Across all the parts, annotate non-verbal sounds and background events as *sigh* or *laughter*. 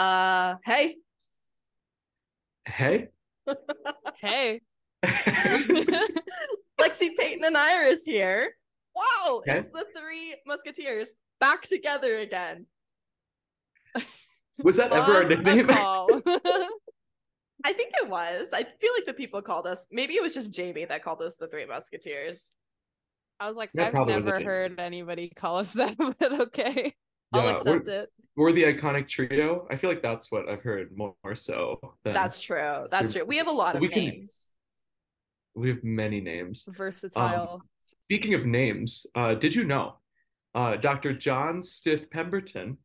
Uh, hey. Hey. Hey. *laughs* Lexi, Peyton, and Iris here. Wow, Okay. it's the three musketeers back together again. Was that ever a nickname? call. *laughs* I think it was. I feel like the people called us. Maybe it was just Jamie that called us the three musketeers. I was like, That I've probably was a never heard anybody call us that, *laughs* but okay. I'll accept we're- it. We're the iconic trio. I feel like that's what I've heard more, so. Than That's true. That's true. We have a lot of We can- names. we have many names. Versatile. Speaking of names, uh, did you know uh, Dr. John Stith Pemberton,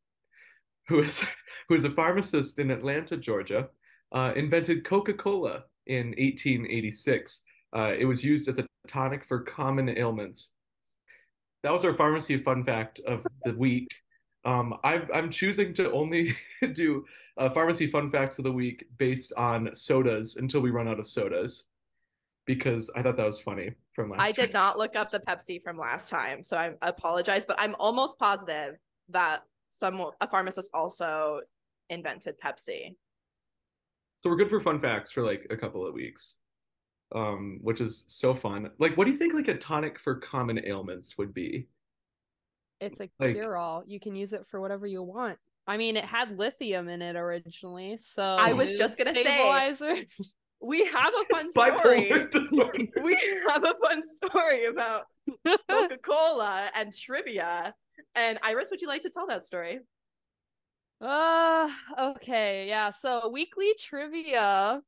who is *laughs* who is a pharmacist in Atlanta, Georgia, uh, invented Coca-Cola in 1886. Uh, it was used as a tonic for common ailments. That was our pharmacy fun fact of the week. Um, I'm I'm choosing to only *laughs* do uh, pharmacy fun facts of the week based on sodas until we run out of sodas, because I thought that was funny from last. I time. did not look up the Pepsi from last time, so I apologize, but I'm almost positive that some a pharmacist also invented Pepsi. So we're good for fun facts for like a couple of weeks. Um, which is so fun. Like, what do you think like a tonic for common ailments would be? It's a like- cure all. You can use it for whatever you want. I mean, it had lithium in it originally, so I was just gonna say- We have a fun *laughs* story. *laughs* We have a fun story about *laughs* Coca-Cola and trivia. And Iris, would you like to tell that story? Uh, okay, yeah. So weekly trivia,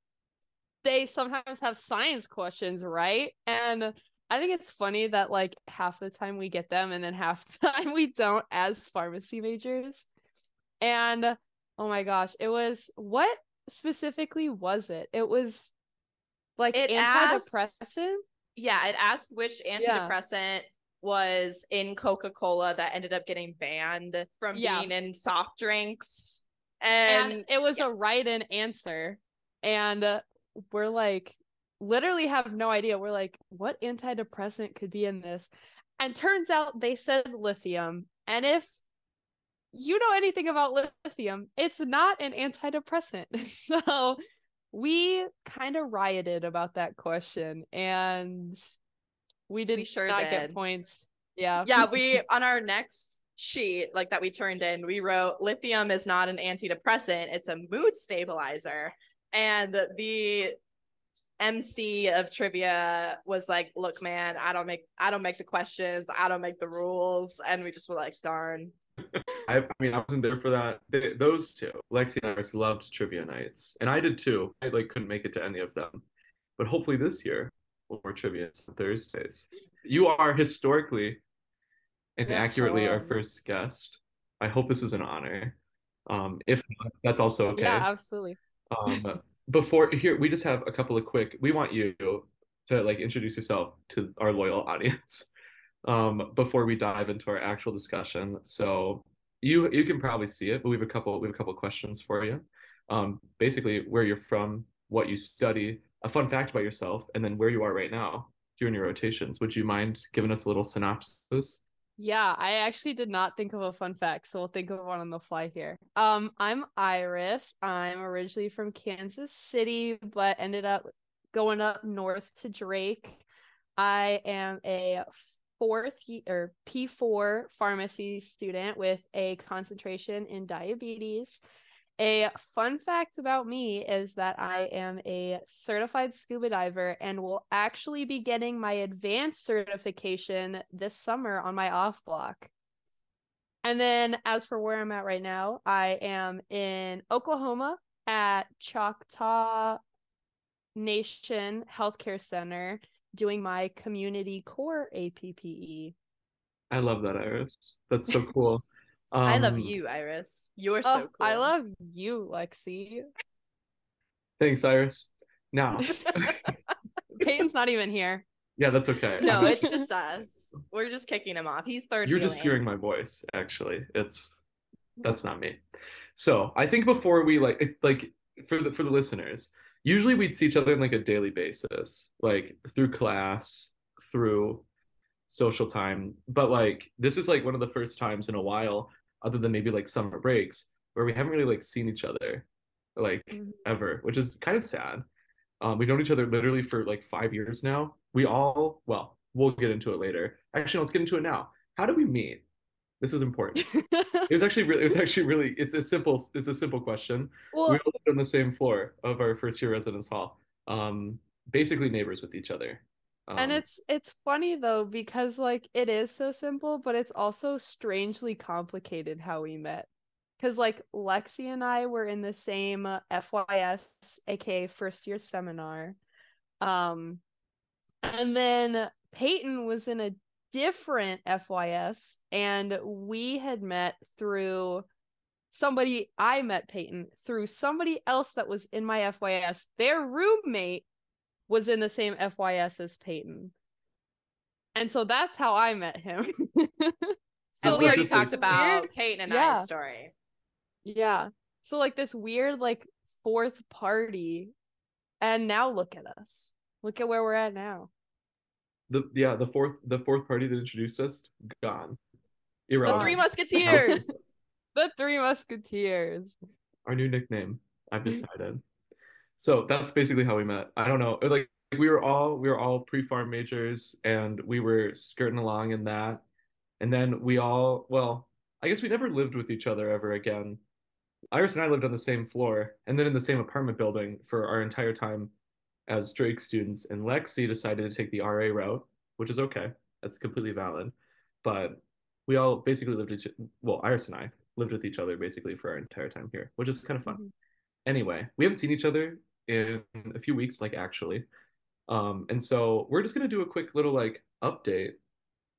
they sometimes have science questions, right? And I think it's funny that like half the time we get them and then half the *laughs* time we don't as pharmacy majors. And oh my gosh, it was what specifically was it? It was like It asked- antidepressant. Yeah, it asked which antidepressant was in Coca-Cola that ended up getting banned from Yeah. being in soft drinks. and, And, it was yeah. a write-in answer and we're like literally have no idea. We're like what antidepressant could be in this? And turns out they said lithium. And if you know anything about lithium it's not an antidepressant. *laughs* So we kind of rioted about that question and we did We sure not did. get points. Yeah. Yeah, we on our next sheet, like that we turned in, we wrote lithium is not an antidepressant, it's a mood stabilizer. And the MC of trivia was like, look, man, I don't make I don't make the questions, I don't make the rules. And we just were like, darn. I, I mean, I wasn't there for that. They, those two, Lexi and Iris, loved trivia nights, and I did too. I like couldn't make it to any of them, but hopefully this year we'll more trivia on Thursdays. You are historically and accurately our first guest. I hope this is an honor. Um, if not, that's also okay. yeah absolutely Um, before here, we just have a couple of quick. We want you to like introduce yourself to our loyal audience *laughs* um, before we dive into our actual discussion. So you you can probably see it, but we have a couple we have a couple of questions for you. Um, basically, where you're from, what you study, a fun fact about yourself, and then where you are right now during your rotations. Would you mind giving us a little synopsis? Yeah, I actually did not think of a fun fact, so we'll think of one on the fly here. Um, I'm Iris. I'm originally from Kansas City, but ended up going up north to Drake. I am a fourth ye- or P4 pharmacy student with a concentration in diabetes. A fun fact about me is that I am a certified scuba diver and will actually be getting my advanced certification this summer on my off block. And then, as for where I'm at right now, I am in Oklahoma at Choctaw Nation Healthcare Center doing my community core APPE. I love that, Iris. That's so cool. *laughs* Um, I love you, Iris. You're so Oh, cool. I love you, Lexi. Thanks, Iris. Now, *laughs* *laughs* Peyton's not even here. yeah, that's okay. No, *laughs* it's just us. We're just kicking him off. He's third. You're just wheeling. hearing my voice, actually. It's that's not me. So I think before we like like for the for the listeners, usually we'd see each other on like a daily basis, like through class, through social time. But like this is like one of the first times in a while, other than maybe like summer breaks, where we haven't really like seen each other like Mhm. ever, which is kind of sad. Um, we've known each other literally for like five years now. We all, well, we'll get into it later. Actually, let's get into it now. How do we meet? This is important. *laughs* It was actually really, it was actually really, it's a simple, it's a simple question. well, We all lived on the same floor of our first year residence hall. Um, basically neighbors with each other. And Um, it's it's funny though because like it is so simple, but it's also strangely complicated how we met. Because like Lexi and I were in the same uh, FYS, aka first year seminar. Um, and then Peyton was in a different FYS, and we had met through somebody I met Peyton through somebody else that was in my FYS. Their roommate was in the same FYS as Peyton. And so that's how I met him. *laughs* So And we already this is- talked about Weird. Peyton and Yeah. I's story. yeah. So like this weird like fourth party and now look at us. Look at where we're at now. the yeah, the fourth the fourth party that introduced us gone. The Three Musketeers. *laughs* The Three Musketeers. our new nickname i've decided so that's basically how we met. I don't know like we were all we were all pre-pharm majors and we were skirting along in that. And then we all well i guess we never lived with each other ever again. Iris and i lived on the same floor and then in the same apartment building for our entire time as drake students. And lexi decided to take the ra route which is okay. That's completely valid. But we all basically lived each well iris and i lived with each other basically for our entire time here which is kind of fun. Mhm. anyway we haven't seen each other in a few weeks like actually um and so we're just gonna do a quick little like update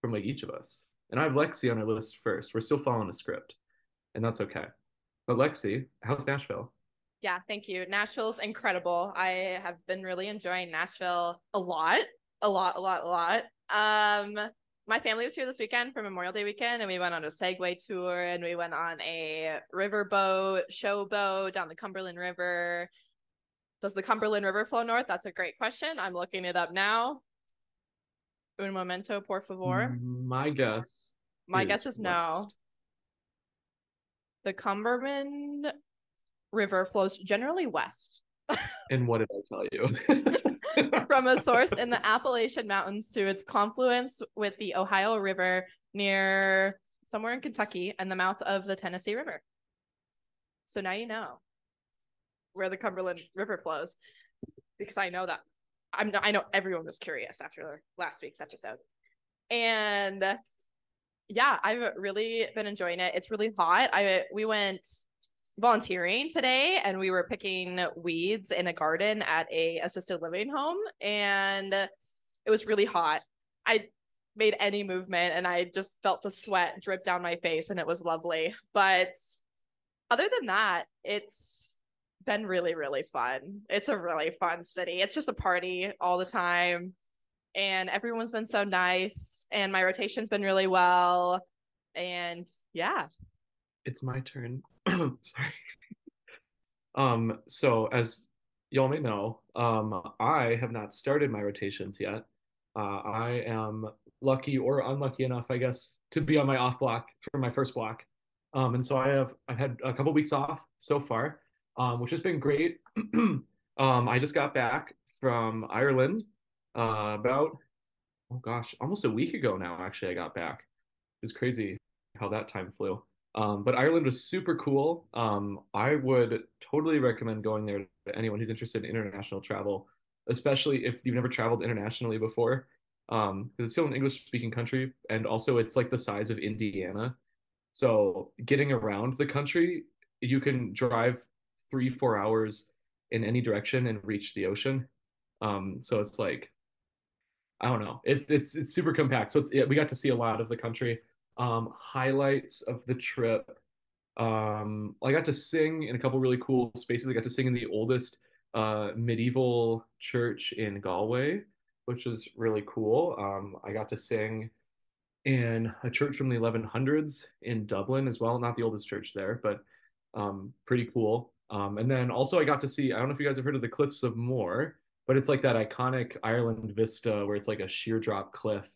from like each of us and i have lexi on our list first we're still following a script and that's okay but lexi how's nashville Yeah, thank you. Nashville's incredible. I have been really enjoying Nashville a lot, a lot, a lot, a lot. Um, my family was here this weekend for Memorial Day weekend, and we went on a Segway tour, and we went on a riverboat, showboat down the Cumberland River. Does the Cumberland River flow north? That's a great question. I'm looking it up now. Un momento, por favor. Mm, my guess My guess is no. west. The Cumberland River flows generally west. *laughs* and what did i tell you *laughs* from a source in the *laughs* Appalachian Mountains to its confluence with the Ohio River near somewhere in Kentucky and the mouth of the Tennessee River. So now you know where the Cumberland River flows because I know that. I'm I know everyone was curious after last week's episode. And yeah, I've really been enjoying it. It's really hot. I we went volunteering today and we were picking weeds in a garden at a assisted living home and it was really hot i made any movement and i just felt the sweat drip down my face and it was lovely but other than that it's been really really fun it's a really fun city it's just a party all the time and everyone's been so nice and my rotation's been really well and yeah it's my turn. *clears throat* Sorry. *laughs* Um, so as y'all may know, um, I have not started my rotations yet. Uh, I am lucky or unlucky enough, I guess, to be on my off block for my first block. Um, and so I have I've had a couple weeks off so far, um, which has been great. *clears throat* um, I just got back from Ireland uh, about oh gosh, almost a week ago now. Actually, I got back. It was crazy how that time flew. Um, but Ireland was super cool. Um, I would totally recommend going there to anyone who's interested in international travel, especially if you've never traveled internationally before. Um, because it's still an English speaking country, and also it's like the size of Indiana. So getting around the country, you can drive three, four hours in any direction and reach the ocean. Um, so it's like, I don't know, it's it's it's super compact. So it's yeah, we got to see a lot of the country um, highlights of the trip. Um, I got to sing in a couple really cool spaces. I got to sing in the oldest uh, medieval church in Galway, which was really cool. Um, I got to sing in a church from the 1100s in Dublin as well. Not the oldest church there, but um, pretty cool. Um, and then also I got to see, I don't know if you guys have heard of the Cliffs of Moher, but it's like that iconic Ireland vista where it's like a sheer drop cliff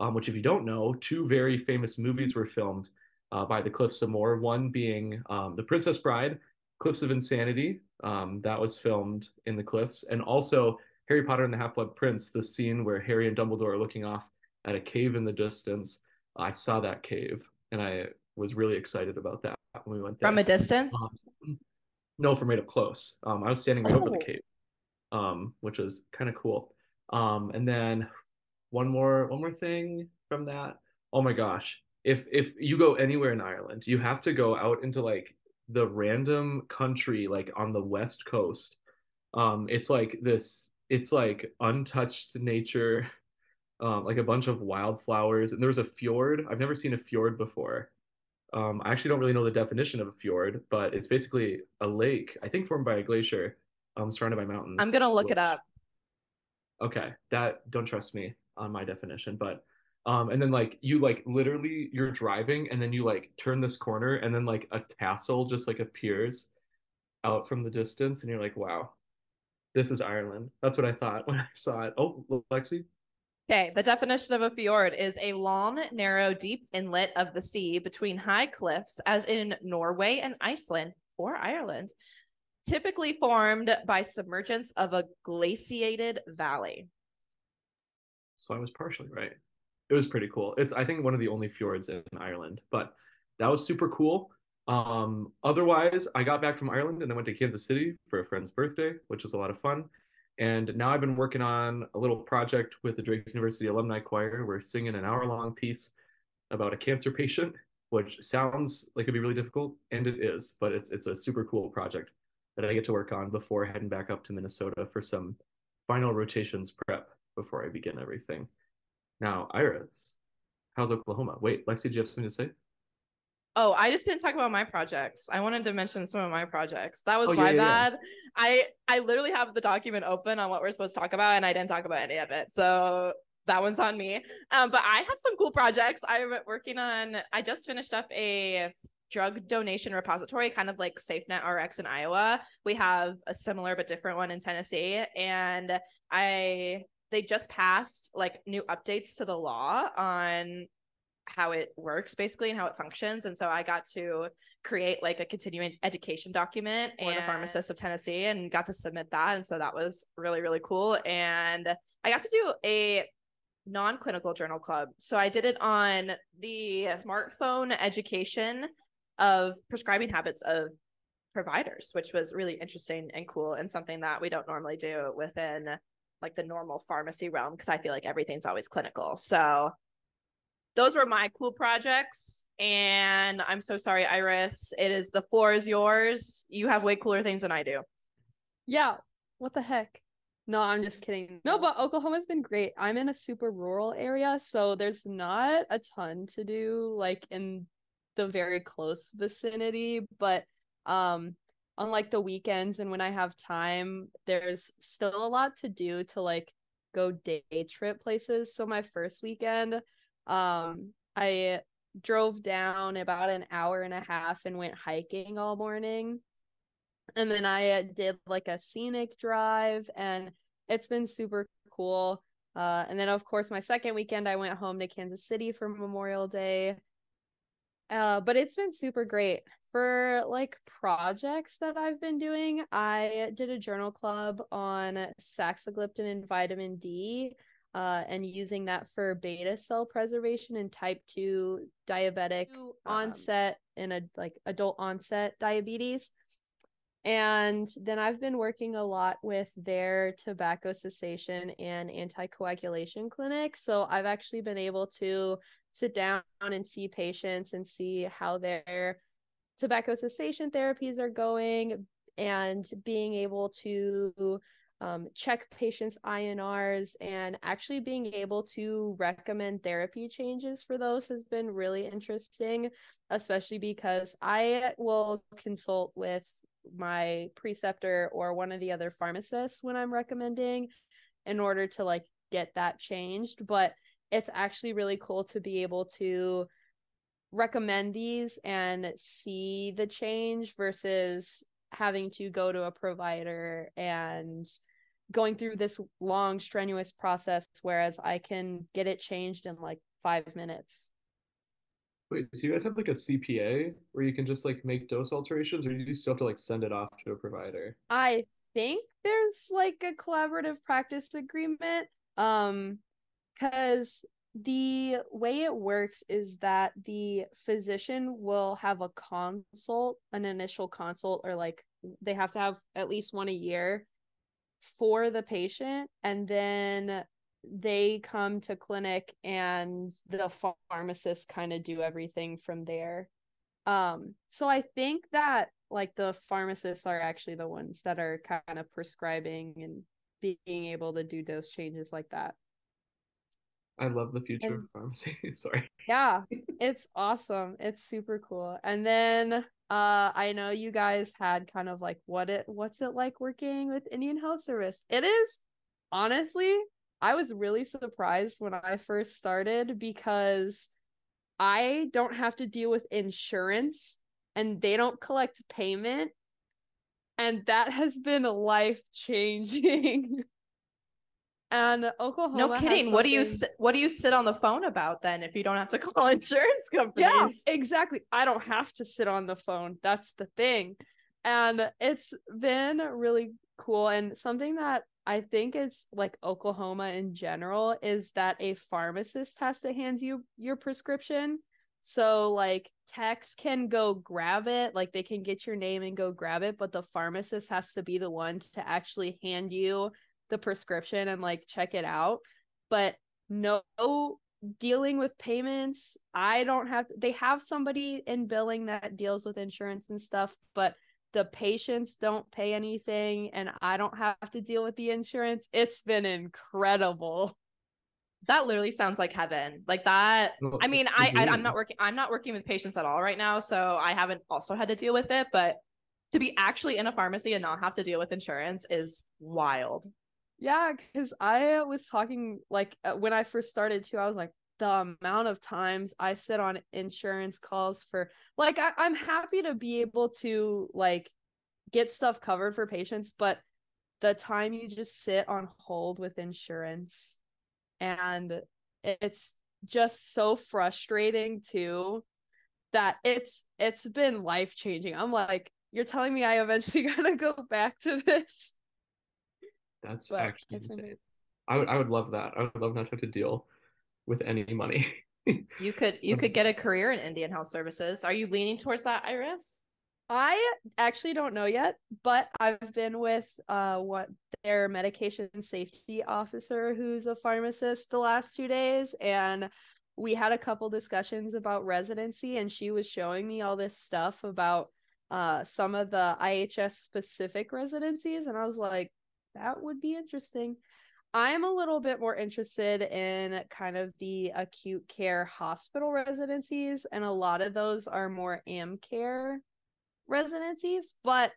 um, which if you don't know, two very famous movies were filmed uh, by the Cliffs of Moher. One being um, The Princess Bride, Cliffs of Insanity. Um, that was filmed in the cliffs, and also Harry Potter and the Half Blood Prince, the scene where Harry and Dumbledore are looking off at a cave in the distance. I saw that cave, and I was really excited about that when we went there. From a distance? Um, no, from right up close. Um, I was standing right oh. over the oh. cave, um, which was kind of cool. Um, and then one more, one more thing from that. Oh my gosh, if if you go anywhere in Ireland, you have to go out into like the random country like on the west coast. Um, it's like this. It's like untouched nature, *laughs* um, like a bunch of wildflowers, and there's a fjord. I've never seen a fjord before. Um, I actually don't really know the definition of a fjord, but it's basically a lake, I think formed by a glacier, um, surrounded by mountains. I'm gonna look it up. Okay, that don't trust me on my definition, but um, and then like you like literally you're driving and then you like turn this corner and then like a castle just like appears out from the distance and you're like, wow, this is Ireland. That's what I thought *laughs* when I saw it. Oh, Lexi. Okay, the definition of a fjord is a long, narrow, deep inlet of the sea between high cliffs, as in Norway and Iceland or Ireland, typically formed by submergence of a glaciated valley. So I was partially right it was pretty cool. It's I think one of the only fjords in Ireland, but that was super cool. Um, otherwise, I got back from Ireland and then went to Kansas City for a friend's birthday, which was a lot of fun. And now I've been working on a little project with the Drake University Alumni Choir. We're singing an hour long piece about a cancer *laughs* patient, which sounds like it'd be really difficult, and it is, but it's it's a super cool project that I get to work on before heading back up to Minnesota for some final rotations prep before I begin everything. Now, Iris, how's Oklahoma? Wait, Lexi, do you have something to say? Oh, I just didn't talk about my projects. I wanted to mention some of my projects. That was oh, my yeah, bad. Yeah. I I literally have the document open on what we're supposed to talk about, and I didn't talk about any of it. So that one's on me. Um, but I have some cool projects. I'm working on. I just finished up a drug donation repository, kind of like SafeNet RX in Iowa. We have a similar but different one in Tennessee, and I they just passed like new updates to the law on how it works basically and how it functions. And so i got to create like a continuing education document for and... the pharmacists of tennessee and got to submit that. And so that was really really cool. And i got to do a non-clinical journal club. So i did it on the smartphone education of prescribing habits of providers which was really interesting and cool and something that we don't normally do within like the normal pharmacy realm because I feel like everything's always clinical. So those were my cool projects. And I'm so sorry, Iris. It is the floor is yours. You have way cooler things than I do. Yeah. What the heck? No, I'm just kidding. No, but Oklahoma's been great. I'm in a super rural area, so there's not a ton to do like in the very close vicinity, but um on like the weekends and when I have time, there's still a lot to do to like go day trip places. So my first weekend, um, I drove down about an hour and a half and went hiking all morning. And then I uh, did like a scenic drive and it's been super cool. Uh, and then of course my second weekend I went home to Kansas City for Memorial Day. Uh, but it's been super great for like projects that I've been doing, I did a journal club on saxagliptin and vitamin D, uh, and using that for beta cell preservation and type 2 diabetic um, onset in a like adult onset diabetes. And then I've been working a lot with their tobacco cessation and anticoagulation clinic. So I've actually been able to sit down and see patients and see how their tobacco cessation therapies are going and being able to um, check patients' INRs and actually being able to recommend therapy changes for those has been really interesting, especially because I will consult with my preceptor or one of the other pharmacists when I'm recommending in order to like get that changed. But it's actually really cool to be able to recommend these and see the change versus having to go to a provider and going through this long strenuous process whereas I can get it changed in like 5 minutes. Wait, so you guys have like a CPA where you can just like make dose alterations, or do you still have to like send it off to a provider? I think there's like a collaborative practice agreement. Um, because the way it works is that the physician will have a consult, an initial consult, or like they have to have at least one a year for the patient, and then they come to clinic and the pharmacists kind of do everything from there. Um, so I think that like the pharmacists are actually the ones that are kind of prescribing and being able to do dose changes like that. I love the future and, of pharmacy. *laughs* Sorry. Yeah, it's awesome. It's super cool. And then uh I know you guys had kind of like what it what's it like working with Indian Health Service? It is honestly, I was really surprised when I first started because I don't have to deal with insurance and they don't collect payment. And that has been life changing. *laughs* and Oklahoma. No kidding. What do you what do you sit on the phone about then if you don't have to *laughs* call insurance companies? Yeah, exactly. I don't have to sit on the phone. That's the thing. And it's been really cool and something that I think it's like Oklahoma in general is that a pharmacist has to hand you your prescription. So like techs can go grab it, like they can get your name and go grab it, but the pharmacist has to be the one to actually hand you the prescription and like check it out. But no dealing with payments, I don't have they have somebody in billing that deals with insurance and stuff, but the patients don't pay anything and I don't have to deal with the insurance. It's been incredible. That literally sounds like heaven. Like that. I mean, I, I I'm not working I'm not working with patients at all right now, so I haven't also had to deal with it, but to be actually in a pharmacy and not have to deal with insurance is wild. Yeah, cuz I was talking like uh, when I first started too, I was like the amount of times I sit on insurance calls for like I, I'm happy to be able to like get stuff covered for patients, but the time you just sit on hold with insurance and it's just so frustrating too that it's it's been life changing. I'm like, you're telling me I eventually *laughs* gotta go back to this. That's but actually insane. I would I would love that. I would love not to have to deal with any money. *laughs* you could you could get a career in Indian Health Services. Are you leaning towards that, Iris? I actually don't know yet, but I've been with uh what their medication safety officer who's a pharmacist the last 2 days and we had a couple discussions about residency and she was showing me all this stuff about uh some of the IHS specific residencies and I was like that would be interesting. I'm a little bit more interested in kind of the acute care hospital residencies, and a lot of those are more AmCare residencies, but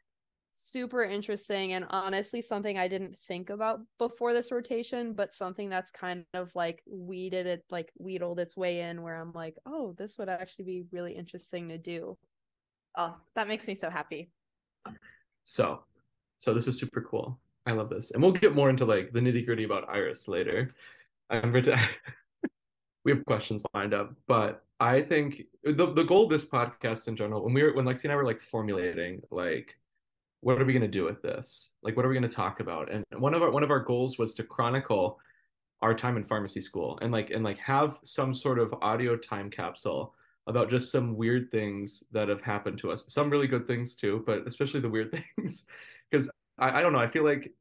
super interesting and honestly something I didn't think about before this rotation, but something that's kind of like weeded it, like wheedled its way in where I'm like, oh, this would actually be really interesting to do. Oh, that makes me so happy. So, so this is super cool. I love this, and we'll get more into like the nitty gritty about Iris later. I'm *laughs* we have questions lined up, but I think the the goal of this podcast in general, when we were when Lexi and I were like formulating like what are we going to do with this? Like what are we going to talk about? And one of our one of our goals was to chronicle our time in pharmacy school and like and like have some sort of audio time capsule about just some weird things that have happened to us. Some really good things too, but especially the weird *laughs* things because I, I don't know. I feel like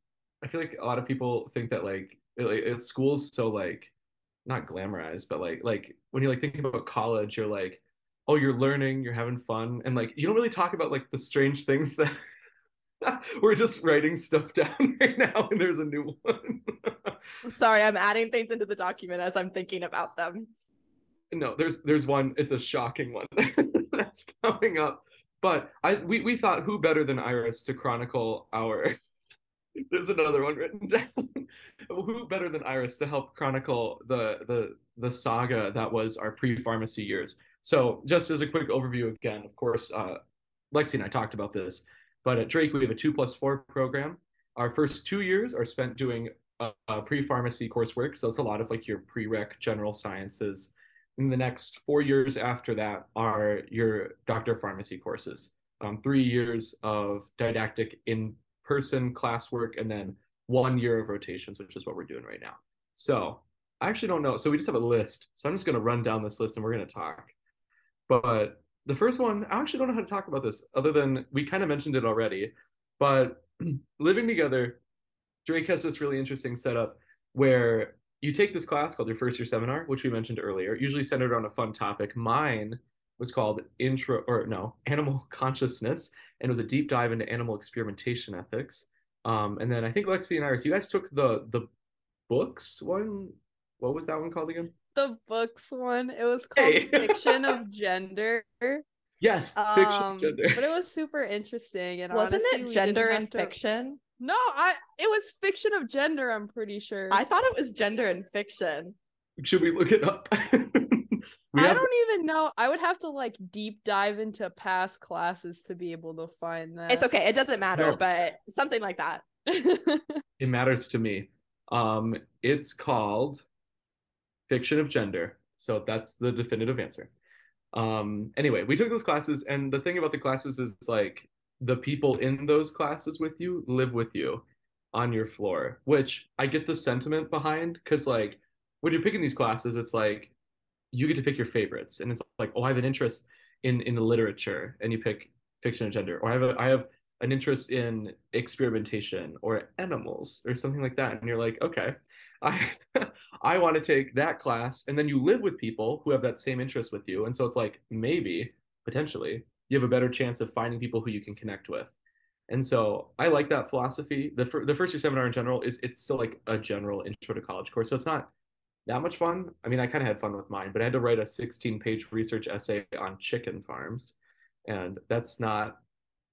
I feel like a lot of people think that like it, it, school's so like not glamorized, but like like when you're like thinking about college, you're like, oh, you're learning, you're having fun, and like you don't really talk about like the strange things that *laughs* we're just writing stuff *laughs* down right now, and there's a new one. *laughs* Sorry, I'm adding things into the document as I'm thinking about them. No, there's there's one. It's a shocking one that's coming up. But I we, we thought who better than Iris to chronicle our *laughs* there's another one written down. *laughs* who better than Iris to help chronicle the the the saga that was our pre-pharmacy years. So just as a quick overview again, of course, uh, Lexi and I talked about this, but at Drake we have a two plus four program. Our first two years are spent doing uh, uh, pre-pharmacy coursework, so it's a lot of like your prereq general sciences in the next four years after that are your doctor of pharmacy courses. Um, three years of didactic in person classwork, and then one year of rotations, which is what we're doing right now. So I actually don't know. So we just have a list. So I'm just going to run down this list and we're going to talk. But the first one, I actually don't know how to talk about this other than we kind of mentioned it already. But *clears throat* living together, Drake has this really interesting setup where you take this class called your first year seminar, which we mentioned earlier, usually centered on a fun topic. Mine was called intro or no animal *laughs* consciousness and it was a deep dive into animal experimentation ethics um, and then i think lexi and iris you guys took the the books one what was that one called again the books one it was called Hey. *laughs* fiction of gender yes fiction um gender but it was super interesting and Wasn't honestly, it gender didn't and to- fiction? No i it was fiction of gender i'm pretty sure I thought it was gender and fiction. should we look it up *laughs* we I have don't even know. I would have to like deep dive into past classes to be able to find that. It's okay. It doesn't matter, No. but something like that. *laughs* it matters to me um it's called fiction of gender so that's the definitive answer um anyway we took those classes and the thing about the classes is like the people in those classes with you live with you on your floor which i get the sentiment behind because like when you're picking these classes it's like you get to pick your favorites and it's like oh i have an interest in in the literature and you pick fiction and gender or i have a, i have an interest in experimentation or animals or something like that and you're like okay i *laughs* i want to take that class and then you live with people who have that same interest with you and so it's like maybe potentially you have a better chance of finding people who you can connect with and so i like that philosophy the, fir- the first year seminar in general is it's still like a general intro to college course so it's not that much fun i mean i kind of had fun with mine but i had to write a 16 page research essay on chicken farms and that's not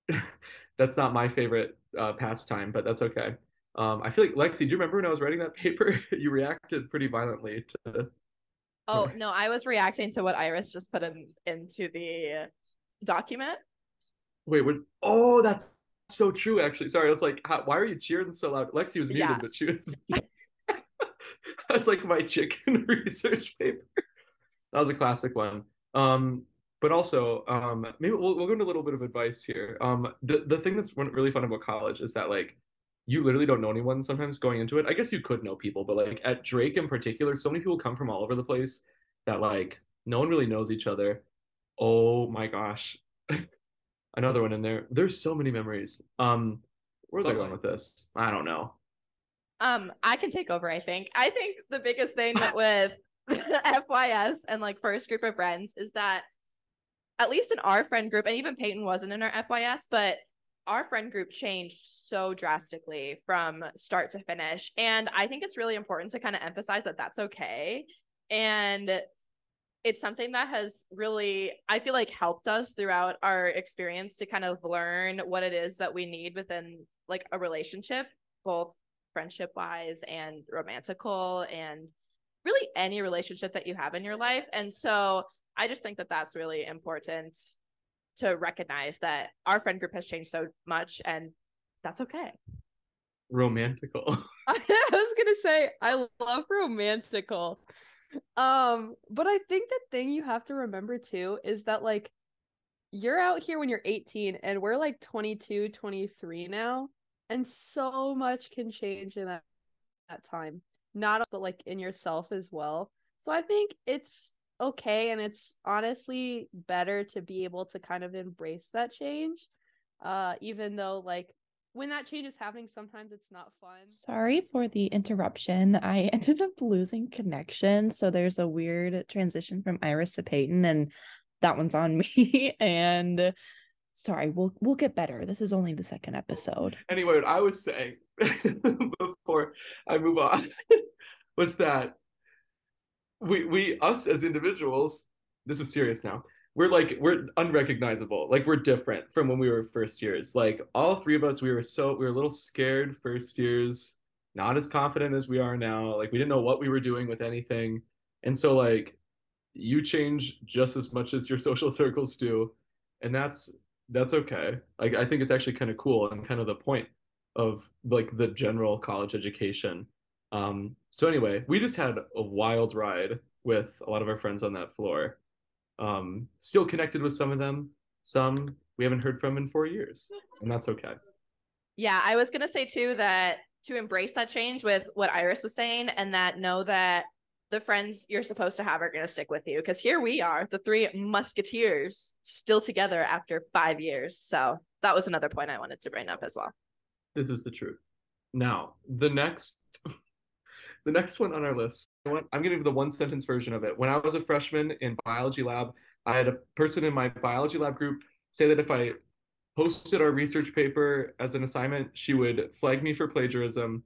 *laughs* that's not my favorite uh, pastime, but that's okay. Um, I feel like Lexi, do you remember when I was writing that paper? *laughs* you reacted pretty violently to. Oh *laughs* no, I was reacting to what Iris just put in into the document. Wait, what? Oh, that's so true. Actually, sorry. I was like, how, why are you cheering so loud? Lexi was muted, Yeah. but she was. *laughs* That's like my chicken *laughs* research paper. That was a classic one. Um, but also, um, maybe we'll, we'll go into a little bit of advice here. Um, the the thing that's really fun about college is that like you literally don't know anyone sometimes going into it. I guess you could know people, but like at Drake in particular, so many people come from all over the place that like no one really knows each other. Oh my gosh. *laughs* Another one in there. There's so many memories. Um, where's I going with this? I don't know. Um, I can take over, I think. I think the biggest thing that *laughs* with *laughs* FYS and like first group of friends is that at least in our friend group, and even Peyton wasn't in our FYS, but our friend group changed so drastically from start to finish. And I think it's really important to kind of emphasize that that's okay. And it's something that has really, I feel like, helped us throughout our experience to kind of learn what it is that we need within like a relationship, both friendship wise and romantical and really any relationship that you have in your life. And so I just think that that's really important to recognize that our friend group has changed so much and that's okay. Romantical. *laughs* *laughs* I was gonna say I love romantical. Um, but I think the thing you have to remember too is that like you're out here when you're 18 and we're like 22, 23 now, and so much can change in that, that time. Not but like in yourself as well. So I think it's okay and it's honestly better to be able to kind of embrace that change. Uh even though like when that change is happening sometimes it's not fun. Sorry for the interruption. I *laughs* ended up losing connection. So there's a weird transition from Iris to Peyton, and that one's on *laughs* me. and sorry, we'll we'll get better. This is only the second episode. anyway, what I was saying *laughs* before I move on was that we we us as individuals, this is serious now. We're like we're unrecognizable. Like we're different from when we were first years. Like all three of us, we were so we were a little scared first years, not as confident as we are now. Like we didn't know what we were doing with anything. And so like you change just as much as your *laughs* social circles do. And that's that's okay. Like I think it's actually kind of cool and kind of the point of like the general college education Um, so anyway, we just had a wild ride with a lot of our friends on that floor. Um, still connected with some of them. Some we haven't heard from in four years, and that's okay. Yeah, I was gonna say too that to embrace that change with what Iris was saying, and that know that the friends you're supposed to have are gonna stick with you. Because here we are, the three musketeers, still together after five years. So that was another point I wanted to bring up as well. This is the truth. Now, the next the next one on our list, I'm going to give the one sentence version of it. When I was a freshman in biology lab, I had a person in my biology lab group say that if I posted our research paper as an assignment, she would flag me for plagiarism.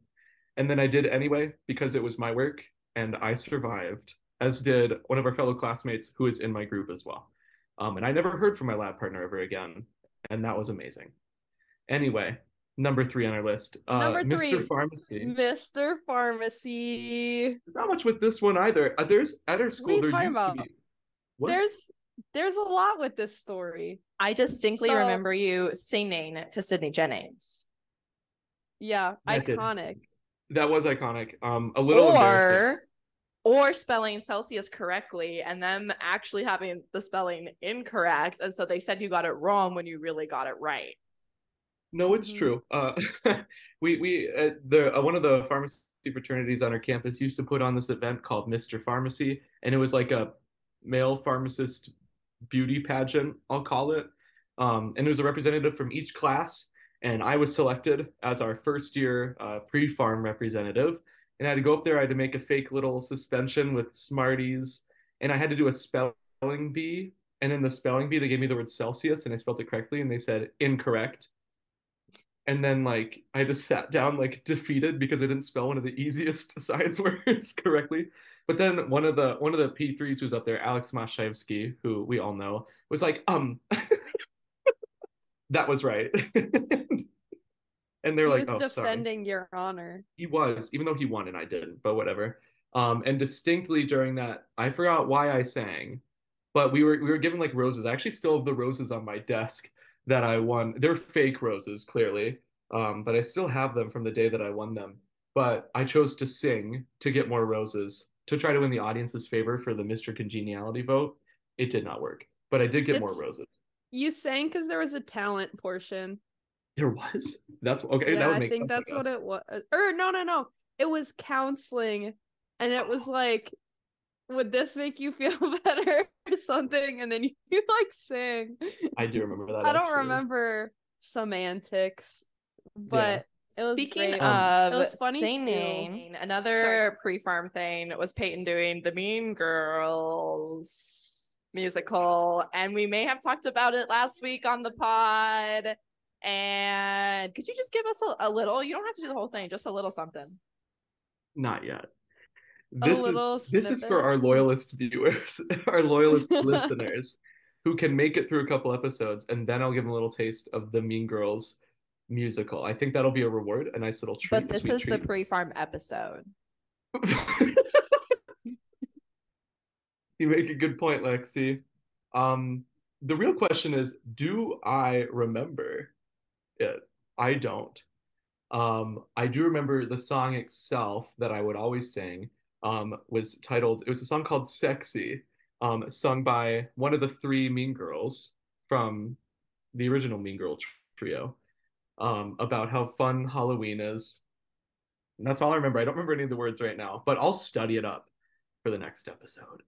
And then I did anyway because it was my work and I survived, as did one of our fellow classmates who is in my group as well. Um, and I never heard from my lab partner ever again. And that was amazing. Anyway, number three on our list. Uh, Number three. Mr. Pharmacy. Mr. Pharmacy. Not much with this one either. Uh, there's at our school. you there talking about? be- There's there's a lot with this story. I distinctly So- remember you singing to Sydney Jennings. Yeah, That did- iconic. that was iconic. Um, a little embarrassing. or or spelling Celsius correctly and them actually having the spelling incorrect. And so they said you got it wrong when you really got it right. No, it's Mhm. true. Uh, *laughs* we we uh, the uh, one of the pharmacy fraternities on our campus used to put on this event called Mr. Pharmacy, and it was like a male pharmacist beauty pageant, I'll call it. Um, and it was a representative from each class, and I was selected as our first year uh, pre-pharm representative. And I had to go up there. I had to make a fake little suspension with Smarties, and I had to do a spelling bee. And in the spelling bee, they gave me the word Celsius, and I spelled it correctly, and they said incorrect and then like I just sat down like defeated because I didn't spell one of the *laughs* easiest *laughs* science words correctly. But then one of the one of the P3s who's up there, Alex Mashevsky, who we all know, was like, um *laughs* that was right. and they're like, was oh, sorry. defending your honor. He was, even though he won and I didn't, but whatever. Um, and distinctly during that, I forgot why I sang, but we were we were given like roses. I actually still have the roses on my desk that I won. They're fake roses, clearly, um, but I still have them from the day that I won them. But I chose to sing to get more roses to try to win the audience's favor for the Mr. Congeniality vote. It did not work, but I did get more roses. You sang because there was a talent portion. There was. That's okay. that yeah, would I think that's what it was. Or no, no, no. It was counseling, and it was like, would this make you feel *laughs* better or something? And then you, you *laughs* like sing. I do remember that. I don't actually. remember semantics, but It was Speaking great. Um, of It was funny too. another Sorry. pre-pharm thing was Peyton doing the Mean Girls musical, and we may have talked about it last week on the pod. And could you just give us a, a little? You don't have to do the whole thing, just a little something. Not yet. This little is this is for our loyalist viewers, *laughs* our loyalist *laughs* listeners, who can make it through a couple episodes, and then I'll give them a little taste of the Mean Girls musical. I think that'll be a reward, a nice little treat. But this is the pre-pharm episode. *laughs* you make a good point, Lexi. Um, the real question is, do I remember it? I don't. Um, I do remember the song itself that I would always sing. Um, was titled. It was a song called "Sexy," um, sung by one of the three Mean Girls from the original Mean Girl trio. Um, about how fun Halloween is. And that's all I remember. I don't remember any of the words right now, but I'll study it up for the next episode.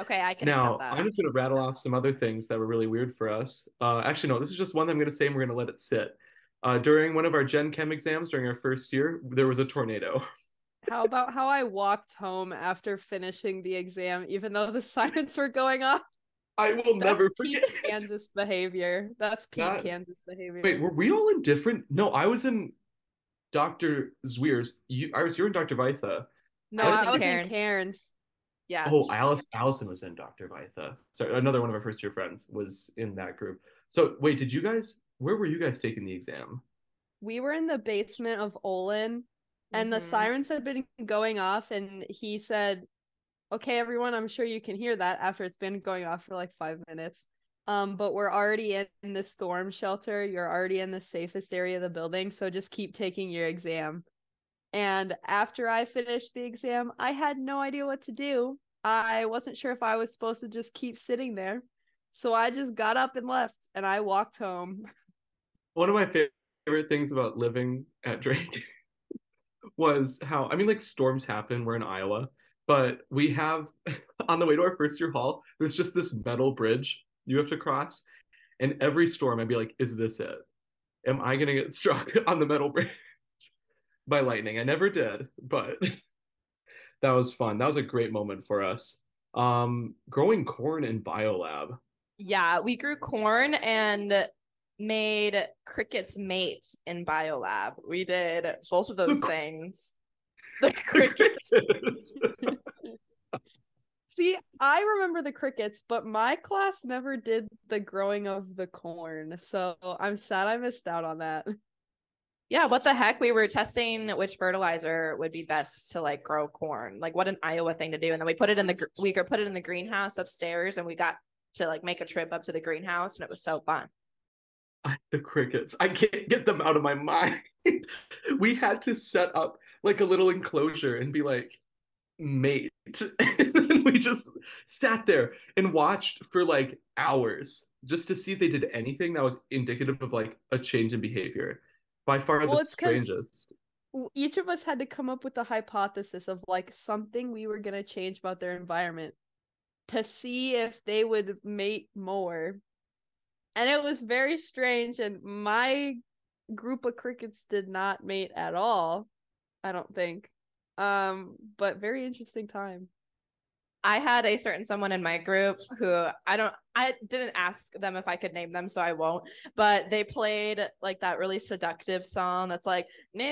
Okay, I can Now, accept that. I'm just going to rattle off some other things that were really weird for us. Uh, actually, no, this is just one that I'm going to say and we're going to let it sit. Uh, during one of our Gen Chem exams during our first year, there was a tornado. *laughs* how about how I walked home after finishing the exam, even though the *laughs* sirens were going off? I will That's never peak. *laughs* Kansas behavior. That's peak That- Kansas behavior. Wait, were we all in different? No, I was in Dr. Zweers. You, Iris, you were in Dr. Vitha. no, I was I in was Cairns. in Cairns. yeah. Oh, Alice, Allison was in Dr. Vitha. Sorry, another one of our first year friends was in that group. So, wait, did you guys? Where were you guys taking the exam? We were in the basement of Olin and the Mhm. sirens had been going off and he said okay everyone i'm sure you can hear that after it's been going off for like five minutes um but we're already in, in the storm shelter you're already in the safest area of the building so just keep taking your exam And after I finished the exam, I had no idea what to do. I wasn't sure if I was supposed to just keep sitting there. So I just got up and left and I walked home. *laughs* One of my favorite things about living at Drake was how, I mean, like storms happen. We're in Iowa, but we have *laughs* on the way to our first year hall, there's just this metal bridge you have to cross. And every storm, I'd be like, is this it? Am I to get *laughs* struck on the metal bridge *laughs* by lightning? I never did, but that was fun. That was a great moment for us. Um, growing corn in biolab. Yeah, we grew corn and made crickets mate in biolab. We did both of those things. The *laughs* crickets. *laughs* See, I remember the crickets, but my class never did the growing of the corn. So I'm sad I missed out on that. *laughs* Yeah, what the heck? We were testing which fertilizer would be best to like grow corn. Like what an Iowa thing to do. And then we put it in the we could put it in the greenhouse upstairs and we got to like make a trip up to the greenhouse and it was so fun. The crickets. I can't get them out of my mind. *laughs* we had to set up like a little enclosure and be like, mate. *laughs* and then we just sat there and watched for like hours just to see if they did anything that was indicative of like a change in behavior by far well, the strangest. Each of us had to come up with a hypothesis of like something we were going to change about their environment to see if they would mate more. And it was very strange. And my group of crickets did not mate at all. I don't think. Um, but very interesting time. I had a certain someone in my group who I don't I didn't ask them if I could name them, so I won't. But they played like that really seductive song that's like *laughs* you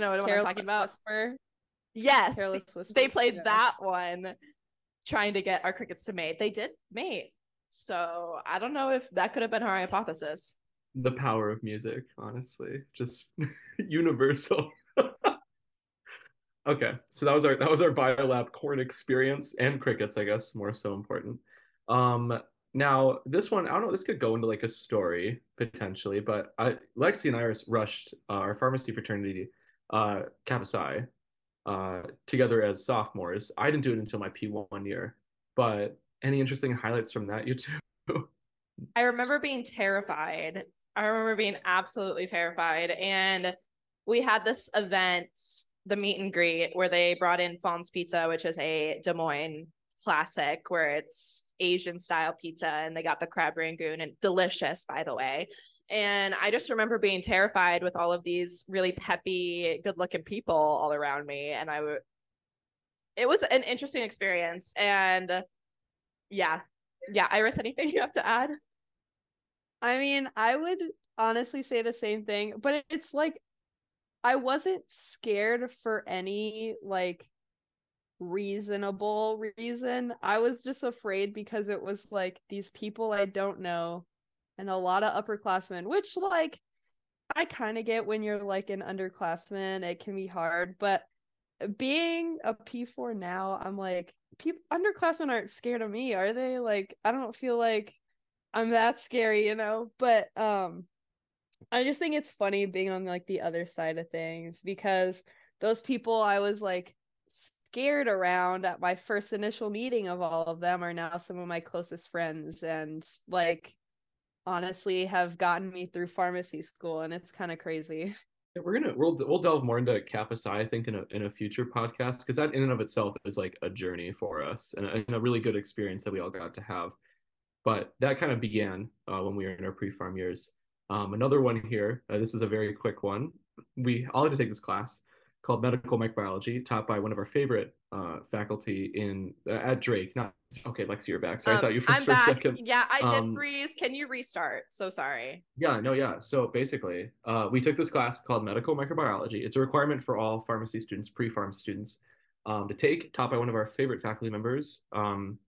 know what I'm talking about? Whisper. Yes. Careless Whisper. They played that one trying to get our crickets to mate. They did mate. So I don't know if that could have been our hypothesis. The power of music, honestly. Just *laughs* universal. *laughs* Okay, so that was our that was our biolab corn experience and crickets, I guess, more so important. Um, now this one, I don't know, this could go into like a story potentially, but I, Lexi and Iris rushed uh, our pharmacy fraternity, uh, Kappa Psi, uh, together as sophomores. I didn't do it until my P1 year, but any interesting highlights from that, you two? I remember being terrified. I remember being absolutely terrified, and we had this event the meet and greet where they brought in Fong's Pizza, which is a Des Moines classic where it's Asian style pizza and they got the crab rangoon and delicious, by the way. And I just remember being terrified with all of these really peppy, good looking people all around me. And I would, it was an interesting experience. And yeah, yeah. Iris, anything *laughs* you have to add? I mean, I would honestly say the same thing, but it's like I wasn't scared for any like reasonable reason. I was just afraid because it was like these people I don't know and a lot of upperclassmen, which like I kind of get when you're like an underclassman, it can be hard, but being a P4 now, I'm like people underclassmen aren't scared of me, are they? Like I don't feel like I'm that scary, you know? But um I just think it's funny being on like the other side of things because those people I was like scared around at my first initial meeting of all of them are now some of my closest friends and like honestly have gotten me through pharmacy school and it's kind of crazy. *laughs* We're gonna we'll we'll delve more into Kappa Psi, I think, in a in a future podcast because that in and of itself is like a journey for us and a, and a really good experience that we all got to have. But that kind of began uh, when we were in our pre-pharm years. Um, another one here, uh, this is a very quick one. We all had to take this class called Medical Microbiology, taught by one of our favorite uh, faculty in uh, at Drake. Not okay, Lexi, you're back. Sorry, um, I thought you froze *laughs* for a second. Yeah, I did um, freeze. Can you restart? So sorry. Yeah, no, yeah. So basically, uh, we took this class called Medical Microbiology. It's a requirement for all pharmacy students, pre-pharm students, um, to take, taught by one of our favorite faculty members um,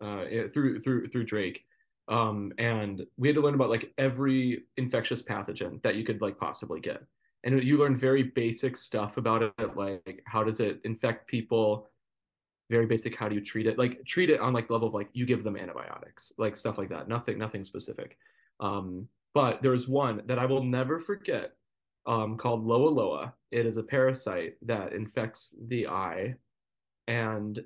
uh, through through through Drake. Um, and we had to learn about like every infectious pathogen that you could like possibly get. And you learn very basic stuff about it, like how does it infect people? Very basic, how do you treat it? Like treat it on like level of like you give them antibiotics, like stuff like that. Nothing, nothing specific. Um, but there was one that I will never forget. um, called Loa Loa. It is a parasite that infects the eye, and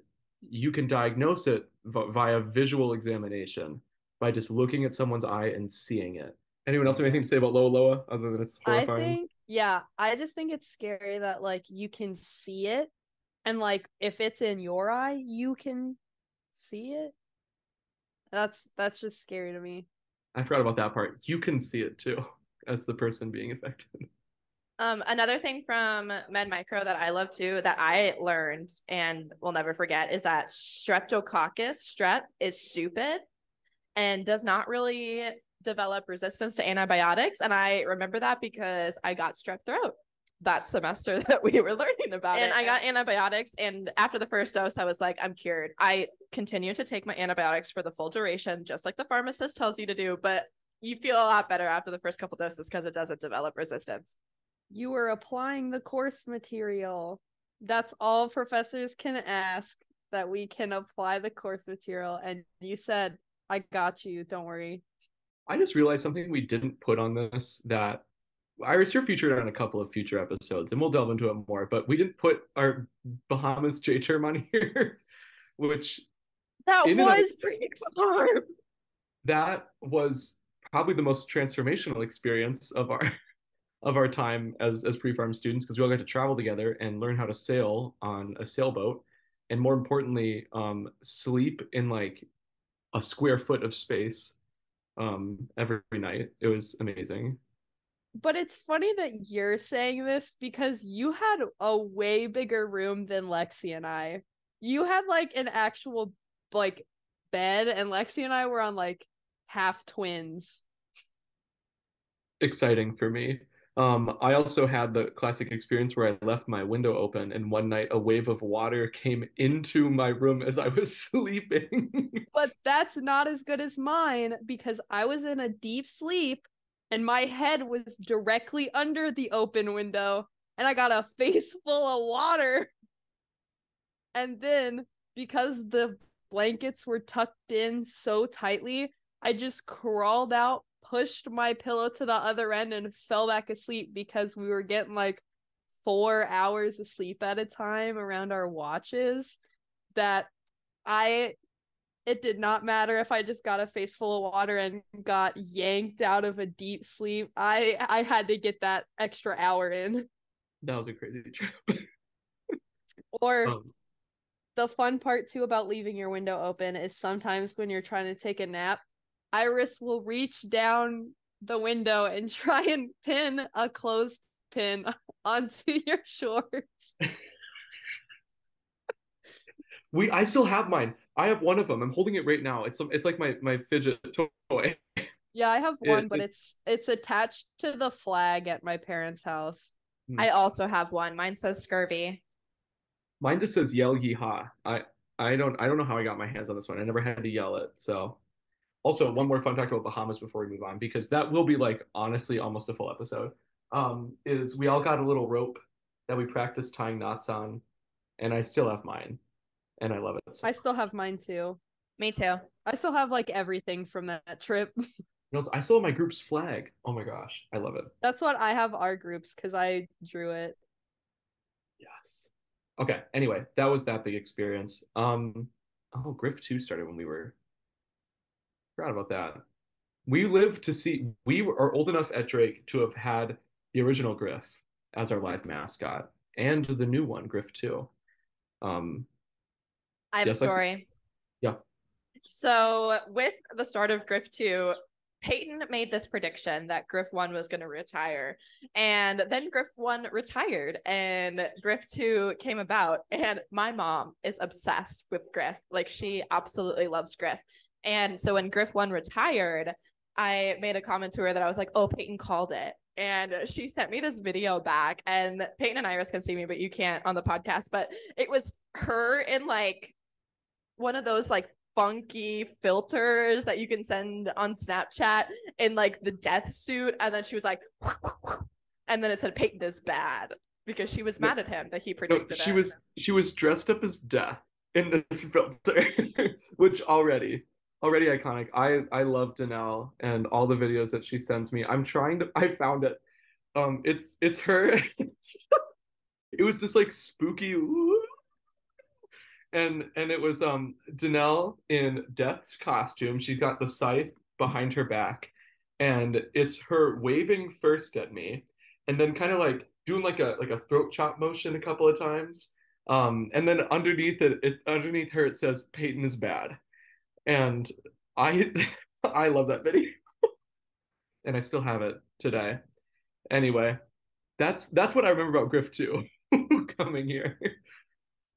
you can diagnose it v- via visual examination by just looking at someone's eye and seeing it. Anyone else have anything to say about Loa Loa other than it's I horrifying? Think, yeah, I just think it's scary that like you can see it, and like if it's in your eye, you can see it. That's that's just scary to me. I forgot about that part. You can see it too *laughs* as the person being affected. Um, another thing from Med Micro that I love too that I learned and will never forget is that streptococcus strep is stupid and does not really develop resistance to antibiotics. And I remember that because I got strep throat that semester *laughs* that we were learning about and it. I got antibiotics and after the first dose I was like I'm cured. I continue to take my antibiotics for the full duration just like the pharmacist tells you to do, but you feel a lot better after the first couple doses because it doesn't develop resistance. You were applying the course material. That's all professors can ask that we can apply the course material and you said I got you, don't worry. I just realized something we didn't put on this that Iris, you're featured on a couple of future episodes, and we'll delve into it more. But we didn't put our Bahamas J term on *laughs* here, which that of was pretty farm. that was probably the most transformational experience of our of our time as as pre-pharm students because we all got to travel together and learn how to sail on a sailboat, and more importantly, um, sleep in like a square foot of space um every night. It was amazing. But it's funny that you're saying this because you had a way bigger room than Lexi and I. You had like an actual like bed and Lexi and I were on like half twins. exciting for me. Um, I also had the classic experience where I left my window open, and one night a wave of water came into my room as I was *laughs* sleeping. But that's not as good as mine because I was in a deep sleep and my head was directly under the open window and I got a face *laughs* full of water. And then because the blankets were tucked in so tightly, I just crawled out, pushed my pillow to the other end, and fell back asleep because we were getting like four hours of sleep at a time around our watches. That I it did not matter if I just got a face full of water and got yanked out of a deep sleep. I I had to get that extra hour in. that was a crazy *laughs* trip. Or Um, the fun part too about leaving your window open is sometimes when you're trying to take a nap, Iris will reach down the window and *laughs* try and pin a clothespin *laughs* onto your shorts. we, I still have mine. I have one of them. I'm holding it right now. It's it's like my my fidget toy. Yeah, I have It- one, but it- it's it's attached to the flag at my parents' house. Hmm. I also have one. Mine says scurvy. Mine just says "Yell Yeehaw." I I don't I don't know how I got my hands on this one. I never had to yell it. So, also one more fun fact about Bahamas before we move on, because that will be like honestly almost a full episode. Um, is we all got a little rope that we practiced tying knots on, and I still have mine, and I love it. So. I still have mine too. Me too. I still have like everything from that trip. *laughs* You I still have my group's flag. Oh my gosh, I love it. That's what I have our groups because I drew it. Yes. Okay. Anyway, that was that big experience. Um. Oh, Griff two started when we were. Forgot about that. We lived to see. We are old enough at Drake to have had the original Griff as our live mascot and the new one, Griff two. Um. I have Yes, a story. Yeah. So with the start of Griff 2, Peyton made this prediction that Griff 1 was going to retire. And then Griff 1 retired and Griff 2 came about. And my mom is obsessed with Griff. Like she absolutely loves Griff. And so when Griff 1 retired, I made a comment to her that I was like, oh, Peyton called it. And she sent me this video back, and Peyton and Iris can see me, but you can't on the podcast. But it was her in like one of those like funky filters that you can send on Snapchat in like the death suit. And then she was like, *laughs* and then it said Peyton is bad because she was mad at him that he No, predicted she it. was she was dressed up as death in this *laughs* filter, which already already iconic. I I love Danelle and all the videos that she sends me. I'm trying to *laughs* I found it. Um, it's it's her. *laughs* it was this like spooky, *laughs* and and it was um Danelle in Death's costume. She's got the scythe behind her back, and it's her waving first at me, and then kind of like doing like a like a throat chop motion a couple of times. Um, and then underneath it, it underneath her it says Peyton is bad, and I *laughs* I love that video, *laughs* and I still have it today. Anyway, that's that's what I remember about Griff too. *laughs* coming here,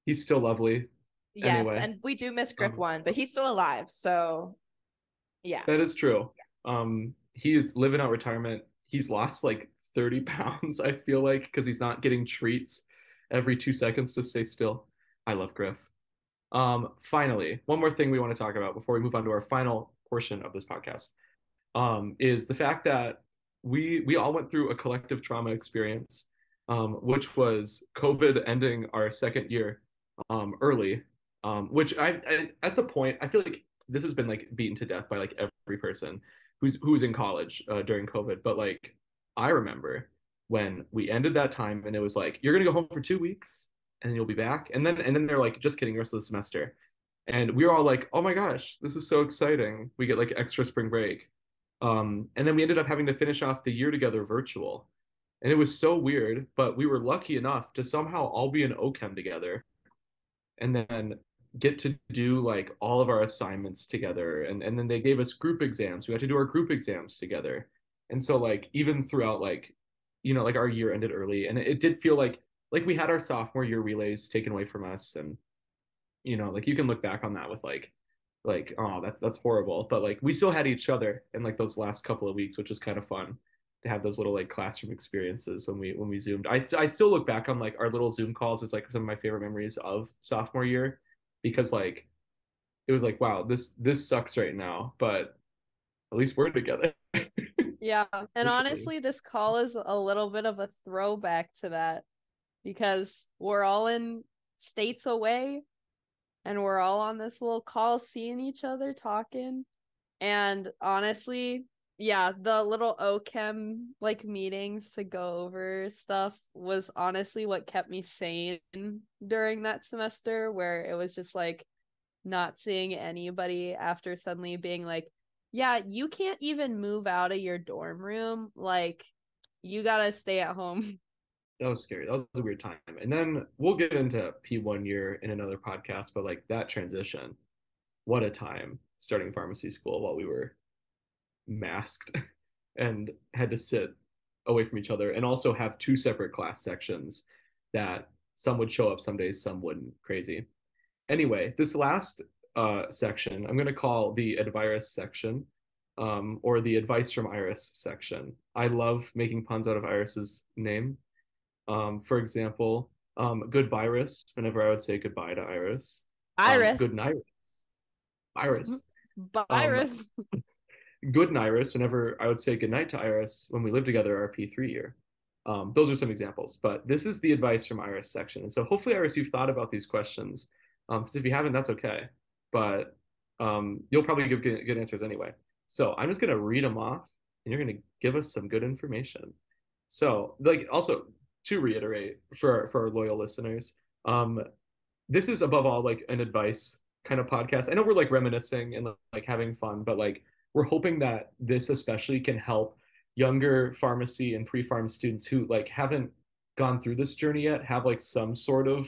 he's still lovely. Yes, Anyway. and we do miss Griff Um, one, but he's still alive. So, yeah. That is true. Um, he is living out retirement. He's lost like 30 pounds, I feel like, because he's not getting treats every two seconds to stay still. I love Griff. Um, finally, one more thing we want to talk about before we move on to our final portion of this podcast um, is the fact that we we all went through a collective trauma experience, um, which was COVID ending our second year um, early. Um, which I, I at the point I feel like this has been like beaten to death by like every person who's who's in college uh, during COVID. But like I remember when we ended that time and it was like you're gonna go home for two weeks and then you'll be back. And then and then they're like just kidding the rest of the semester. And we were all like oh my gosh this is so exciting. We get like extra spring break. Um and then we ended up having to finish off the year together virtual. And it was so weird but we were lucky enough to somehow all be in ochem together and then get to do like all of our assignments together. And and then they gave us group exams. We had to do our group exams together. And so like even throughout like you know like our year ended early. And it, it did feel like like we had our sophomore year relays taken away from us and you know like you can look back on that with like like oh that's that's horrible. But like we still had each other in like those last couple of weeks which was kind of fun to have those little like classroom experiences when we when we zoomed. I, I still look back on like our little zoom calls as like some of my favorite memories of sophomore year because like it was like wow this this sucks right now but at least we're together. Yeah. And *laughs* honestly, this call is a little bit of a throwback to that because we're all in states away and we're all on this little call seeing each other talking. And honestly, yeah, the little OChem like meetings to go over stuff was honestly what kept me sane during that semester where it was just like not seeing anybody after suddenly being like yeah, you can't even move out of your dorm room. Like, you gotta stay at home. *laughs* that was scary. That was a weird time. And then we'll get into P1 year in another podcast, but like that transition, what a time starting pharmacy school while we were masked *laughs* and had to sit away from each other and also have two separate class sections that some would show up some days, some wouldn't. Crazy. Anyway, this last uh, section I'm going to call the Adviris section um, or the advice from Iris section. I love making puns out of Iris's name. Um, for example, um, good Iris, whenever I would say goodbye to Iris. Um, Iris. good Iris. Iris. Virus. *laughs* Good Iris, whenever I would say goodnight to Iris when we lived together our P3 year. Um, those are some examples, but this is the advice from Iris section. And so hopefully, Iris, you've thought about these questions. Because if you haven't, that's okay. But um, you'll probably give good, good answers anyway. So I'm just going to read them off and you're going to give us some good information. So, like, also to reiterate for for our loyal listeners, um, this is above all like an advice kind of podcast. I know we're like reminiscing and like having fun, but like we're hoping that this especially can help younger pharmacy and pre-pharm students who like haven't gone through this journey yet have like some sort of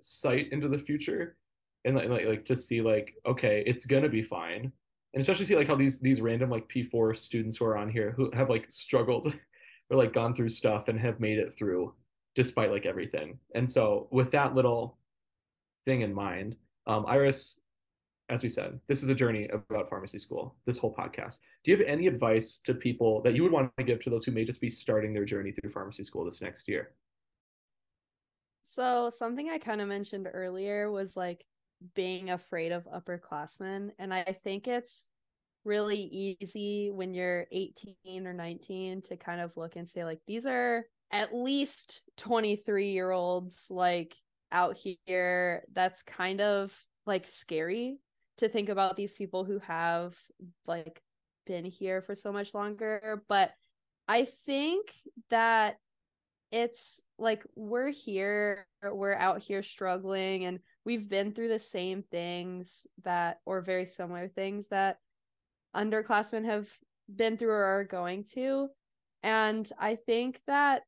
sight into the future and like, like like to see like okay it's gonna be fine and especially see like how these these random like p4 students who are on here who have like struggled or like gone through stuff and have made it through despite like everything and so with that little thing in mind um iris as we said this is a journey about pharmacy school this whole podcast do you have any advice to people that you would want to give to those who may just be starting their journey through pharmacy school this next year So something I kind of mentioned earlier was like being afraid of upperclassmen. And I think it's really easy when you're 18 or 19 to kind of look and say, like, these are at least 23 year olds like out here. That's kind of like scary to think about these people who have like been here for so much longer. But I think that it's like we're here, we're out here struggling, and we've been through the same things that, or very similar things that underclassmen have been through or are going to. And I think that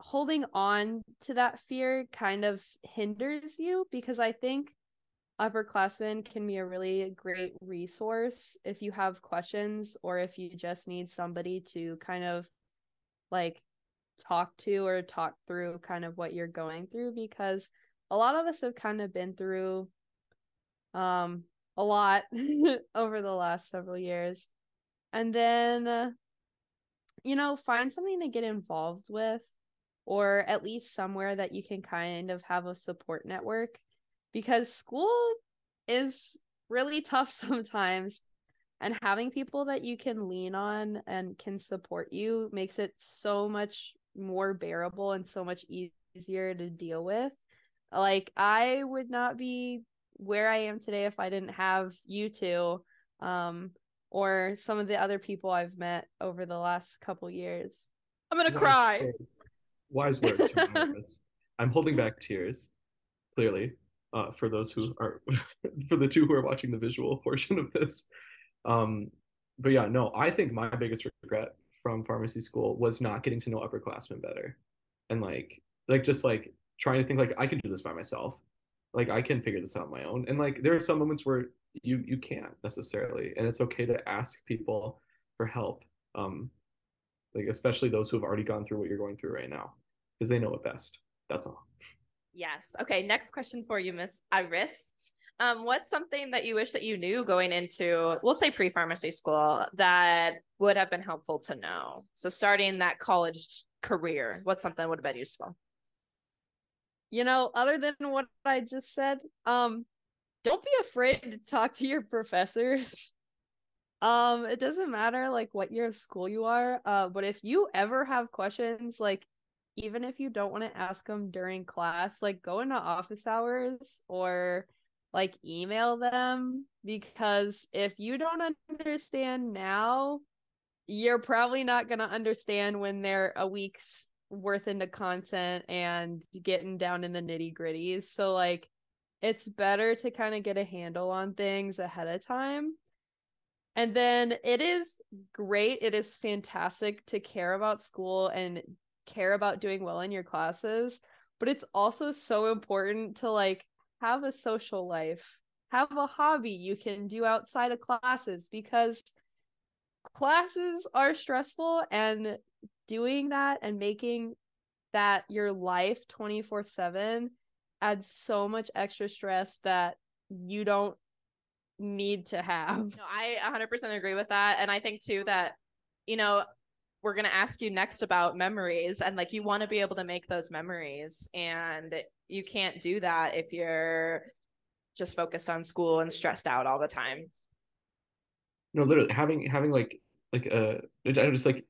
holding on to that fear kind of hinders you because I think upperclassmen can be a really great resource if you have questions or if you just need somebody to kind of like talk to or talk through kind of what you're going through because a lot of us have kind of been through um a lot *laughs* over the last several years. And then uh, you know find something to get involved with or at least somewhere that you can kind of have a support network because school is really *laughs* tough sometimes and having people that you can lean on and can support you makes it so much more bearable and so much easier to deal with. Like i would not be where i am today if i didn't have you two um or some of the other people i've met over the last couple years i'm gonna Wise cry words. Wise words. I'm holding back tears, clearly, uh, for those who are, *laughs* for the two who are watching the visual portion of this. Um, but yeah, no, I think my biggest regret from pharmacy school was not getting to know upperclassmen better, and like, like just like trying to think like I can do this by myself, like I can figure this out on my own, and like there are some moments where you you can't necessarily, and it's okay to ask people for help. Um, like especially those who have already gone through what you're going through right now because they know it best. That's all. Yes. Okay next question for you miss iris. Um, what's something that you wish that you knew going into we'll say pre-pharmacy school that would have been helpful to know? So starting that college career what's something that would have been useful you know other than what i just said um don't be afraid to talk to your professors. *laughs* Um it doesn't matter like what year of school you are uh but if you ever have questions like even if you don't want to ask them during class like go into office hours or like email them because if you don't understand now you're probably not going to understand when they're a week's worth into content and getting down in the nitty gritties so like it's better to kind of get a handle on things ahead of time and then it is great. It is fantastic to care about school and care about doing well in your classes, but it's also so important to like have a social life, have a hobby you can do outside of classes because classes are stressful and doing that and making that your life 24/7 adds so much extra stress that you don't need to have. No, I 100% agree with that. And I think too that, you know, we're going to ask you next about memories and like you want to be able to make those memories and you can't do that if you're just focused on school and stressed out all the time. No, literally having having like like uh I just like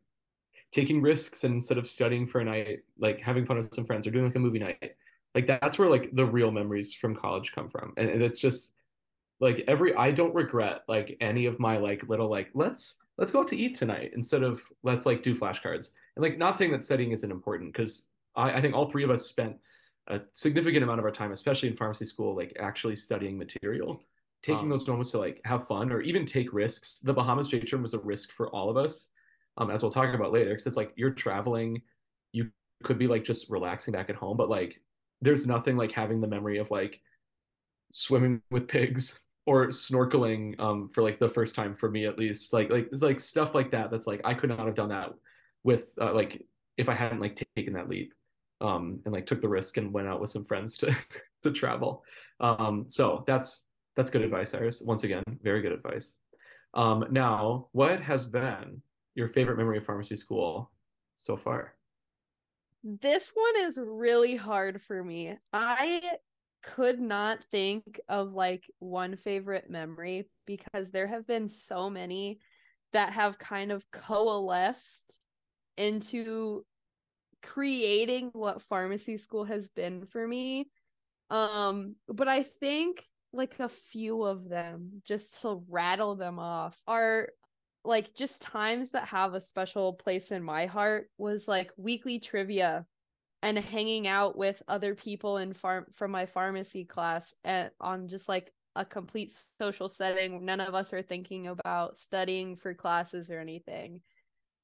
taking risks and instead of studying for a night, like having fun with some friends or doing like a movie night. Like that's where like the real memories from college come from. And, and it's just like every I don't regret like any of my like little like let's let's go out to eat tonight instead of let's like do flashcards. And like not saying that studying isn't important because I, I think all three of us spent a significant amount of our time, especially in pharmacy school, like actually studying material, taking um, those moments to like have fun or even take risks. The Bahamas J term was a risk for all of us, um, as we'll talk about later, because it's like you're traveling, you could be like just relaxing back at home, but like there's nothing like having the memory of like swimming with pigs *laughs* or snorkeling um for like the first time for me at least. Like like it's like stuff like that that's like I could not have done that with uh, like if I hadn't like taken that leap um and like took the risk and went out with some friends to *laughs* to travel. Um so that's that's good advice Iris. Once again very good advice. Um now what has been your favorite memory of pharmacy school so far this one is really hard for me. I could not think of like one favorite memory because there have been so many that have kind of coalesced into creating what pharmacy school has been for me um but i think like a few of them just to rattle them off are like just times that have a special place in my heart was like weekly trivia and hanging out with other people in farm from my pharmacy class and on just like a complete social setting. None of us are thinking about studying for classes or anything.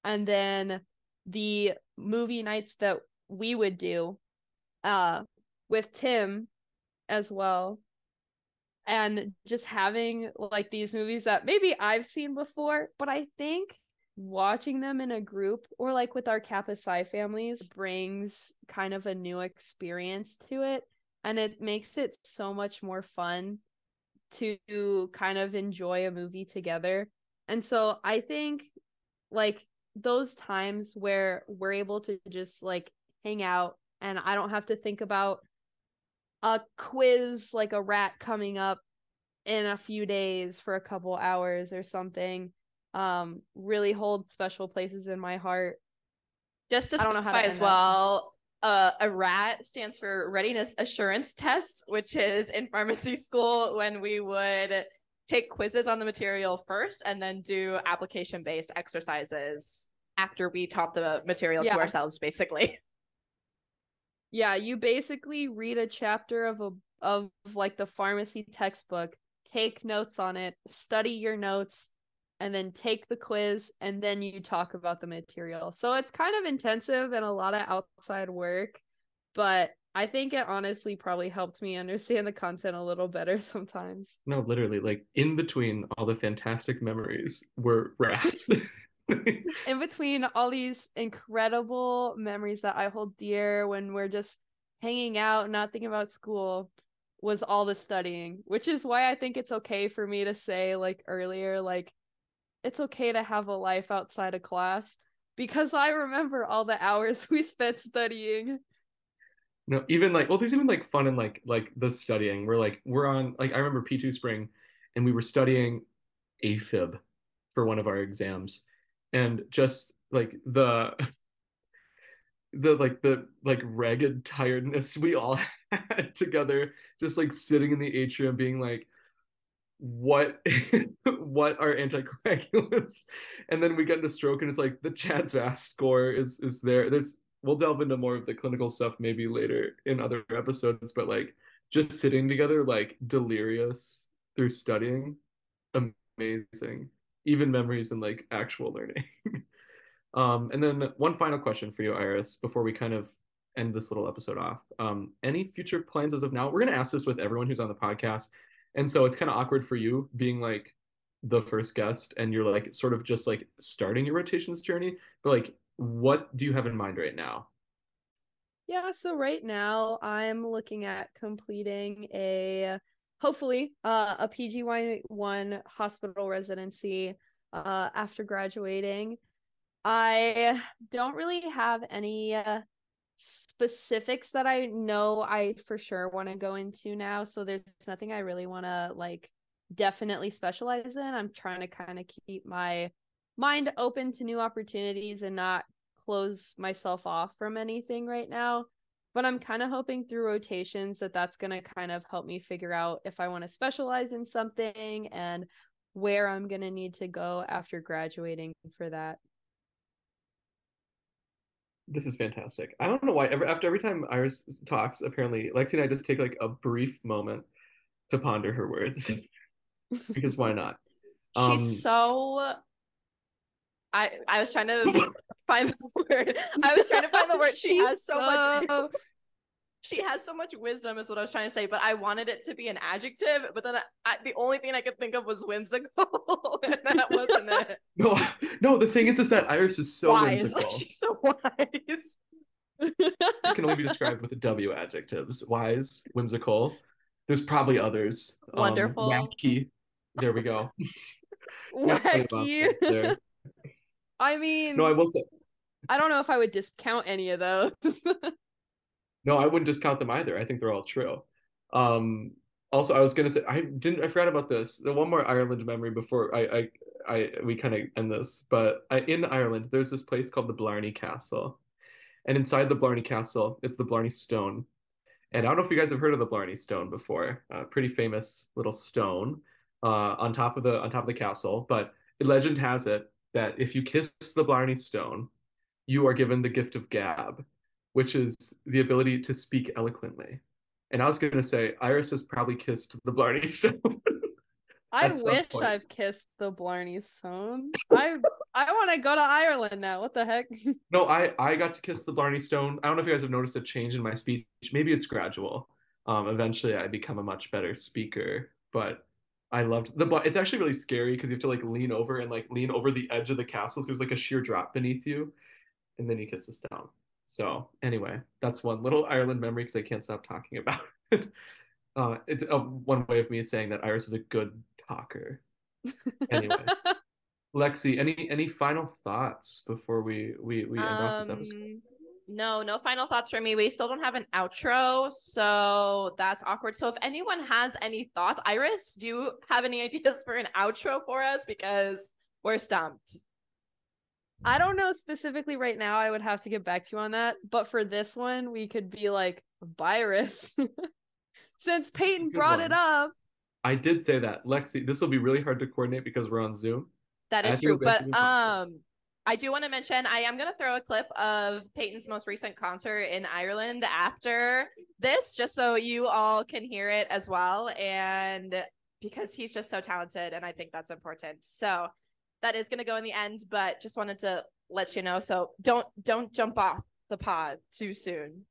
And then the movie nights that we would do uh with Tim as well and just having like these movies that maybe I've seen before, but I think watching them in a group or like with our Kappa Psi families brings kind of a new experience to it. And it makes it so much more fun to kind of enjoy a movie together. And so I think like those times where we're able to just like hang out and I don't have to think about a quiz like a rat coming up in a few days for a couple hours or something. Um really hold special places in my heart. Just to specify as well uh, a rat stands for readiness assurance test which is in pharmacy *laughs* school when we would take quizzes on the material first and then do application based exercises after we taught the material yeah. to ourselves basically *laughs* yeah, you basically read a chapter of a of like the pharmacy textbook, take notes on it, study your notes, and then take the quiz and then you talk about the material. So it's kind of intensive and a lot of outside work, but I think it honestly probably helped me understand the content a little better *laughs* sometimes. No, literally, like in between all the fantastic memories were *laughs* rats. *laughs* in between all these incredible memories that I hold dear when we're just hanging out, not thinking about school, was all the studying, which is why I think it's okay for me to say, like earlier, like it's okay to have a life outside of class because I remember all the hours *laughs* we spent studying. No, even like well, there's even like fun in like like the studying. We're like we're on like I remember P2 spring and we were studying AFib for one of our exams and just like the the like the like ragged tiredness we all *laughs* had together just like sitting in the atrium being like what *laughs* what are anticoagulants? And then we get into stroke and it's like the CHA2DS2-VASc score is is there. There's we'll delve into more of the clinical stuff maybe later in other episodes but like just sitting together like delirious through studying amazing even memories and like actual learning. *laughs* um, and then one final question for you, Iris, before we kind of end this little episode off. Um, any future plans as of now? We're gonna ask this with everyone who's on the podcast, and so it's kind of awkward for you being like the first guest and you're like sort of just like starting your rotations journey. But like, what do you have in mind right now? Yeah, so right now I'm looking at completing a hopefully uh, a PGY1 hospital residency uh, after graduating. I don't really have any uh, specifics that I know I for sure want to go into now. So there's nothing I really want to like definitely specialize in. I'm trying to kind of keep my mind open to new opportunities and not close myself off from anything right now but I'm kind of hoping through rotations that that's going to kind of help me figure out if I want to specialize in something and where I'm going to need to go after graduating for that. This is fantastic. I don't know why. Every, after every time Iris talks, apparently Lexi and I just take like a brief moment to ponder her words *laughs* because why not? She's um, so. I I was trying to *laughs* find the *laughs* word. I was trying to find the word. *laughs* She has so, so much. she has so much wisdom, is what I was trying to say. But I wanted it to be an adjective. But then I, I, the only thing I could think of was whimsical, and that wasn't it. No, no. The thing is, is that Iris is so wise. whimsical. Like, she's so wise. this can only be described with W adjectives: wise, whimsical. There's probably others. Um, Wonderful. Um, wacky. There we go. wacky. I mean, no, I will say. I don't know if I would discount any of those. *laughs* no, I wouldn't discount them either. I think they're all true. Um, also, I was gonna say I didn't. I forgot about this. The one more Ireland memory before I I, I we kind of end this. But I, in Ireland, there's this place called the Blarney Castle, and inside the Blarney Castle is the Blarney Stone. And I don't know if you guys have heard of the Blarney Stone before. A pretty famous little stone uh, on top of the on top of the castle, but legend has it that if you kiss the Blarney Stone, you are given the gift of gab, which is the ability to speak eloquently. And I was going to say, Iris has probably kissed the Blarney *laughs* Stone. I wish point. I've kissed the Blarney Stone. I I want to go to Ireland now. What the heck? *laughs* no, I I got to kiss the Blarney Stone. I don't know if you guys have noticed a change in my speech. Maybe it's gradual. Um, eventually, I become a much better speaker. But I loved the. Bla- It's actually really scary because you have to like lean over and like lean over the edge of the castle. So there's like a sheer drop beneath you, and then you kiss this down. So anyway, that's one little Ireland memory because I can't stop talking about *laughs* it. Uh, it's uh, one way of me saying that Iris is a good talker. Anyway. *laughs* Lexi, any any final thoughts before we we we end off this episode? No, no final thoughts from me. We still don't have an outro, so that's awkward. So if anyone has any thoughts, Iris, do you have any *laughs* ideas for an outro for us? Because we're stumped. I don't know specifically right now. I would have to get back to you on that. But for this one, we could be like virus. *laughs* Since Peyton brought one. it up. I did say that, Lexi. This will be really hard to coordinate because we're on Zoom. That I is have to true. But to the um I do want to mention I am gonna throw a clip of Peyton's most recent concert in Ireland after this, just so you all can hear it as well. And because he's just so talented and I think that's important. So that is gonna go in the end, but just wanted to let you know. So don't don't jump off the pod too soon.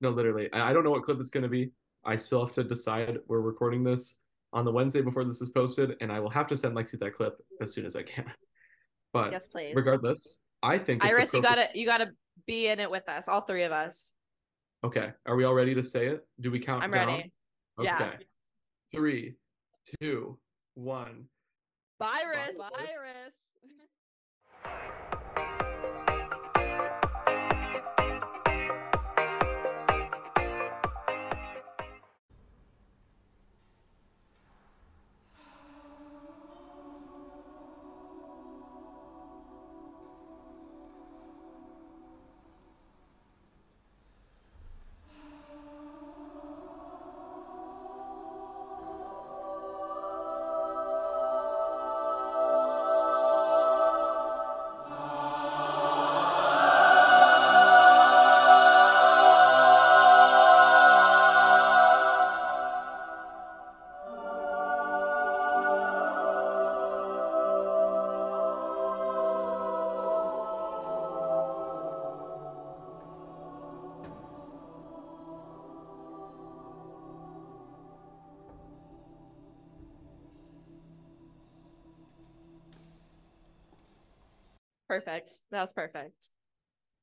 No, literally. I don't know what clip it's going to be. I still have to decide. We're recording this on the Wednesday before this is posted, and I will have to send Lexi that clip as soon as I can. But Yes, please. regardless, I think it's Iris, you gotta you gotta be in it with us, all three of us. Okay, are we all ready to say it? Do we count I'm down? ready. Okay. Yeah. Three, two, one. Virus. Virus. *laughs* Perfect. That was perfect.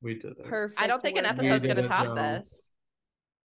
We did it. Perfect. I don't think an word. episode's gonna top Joe. this.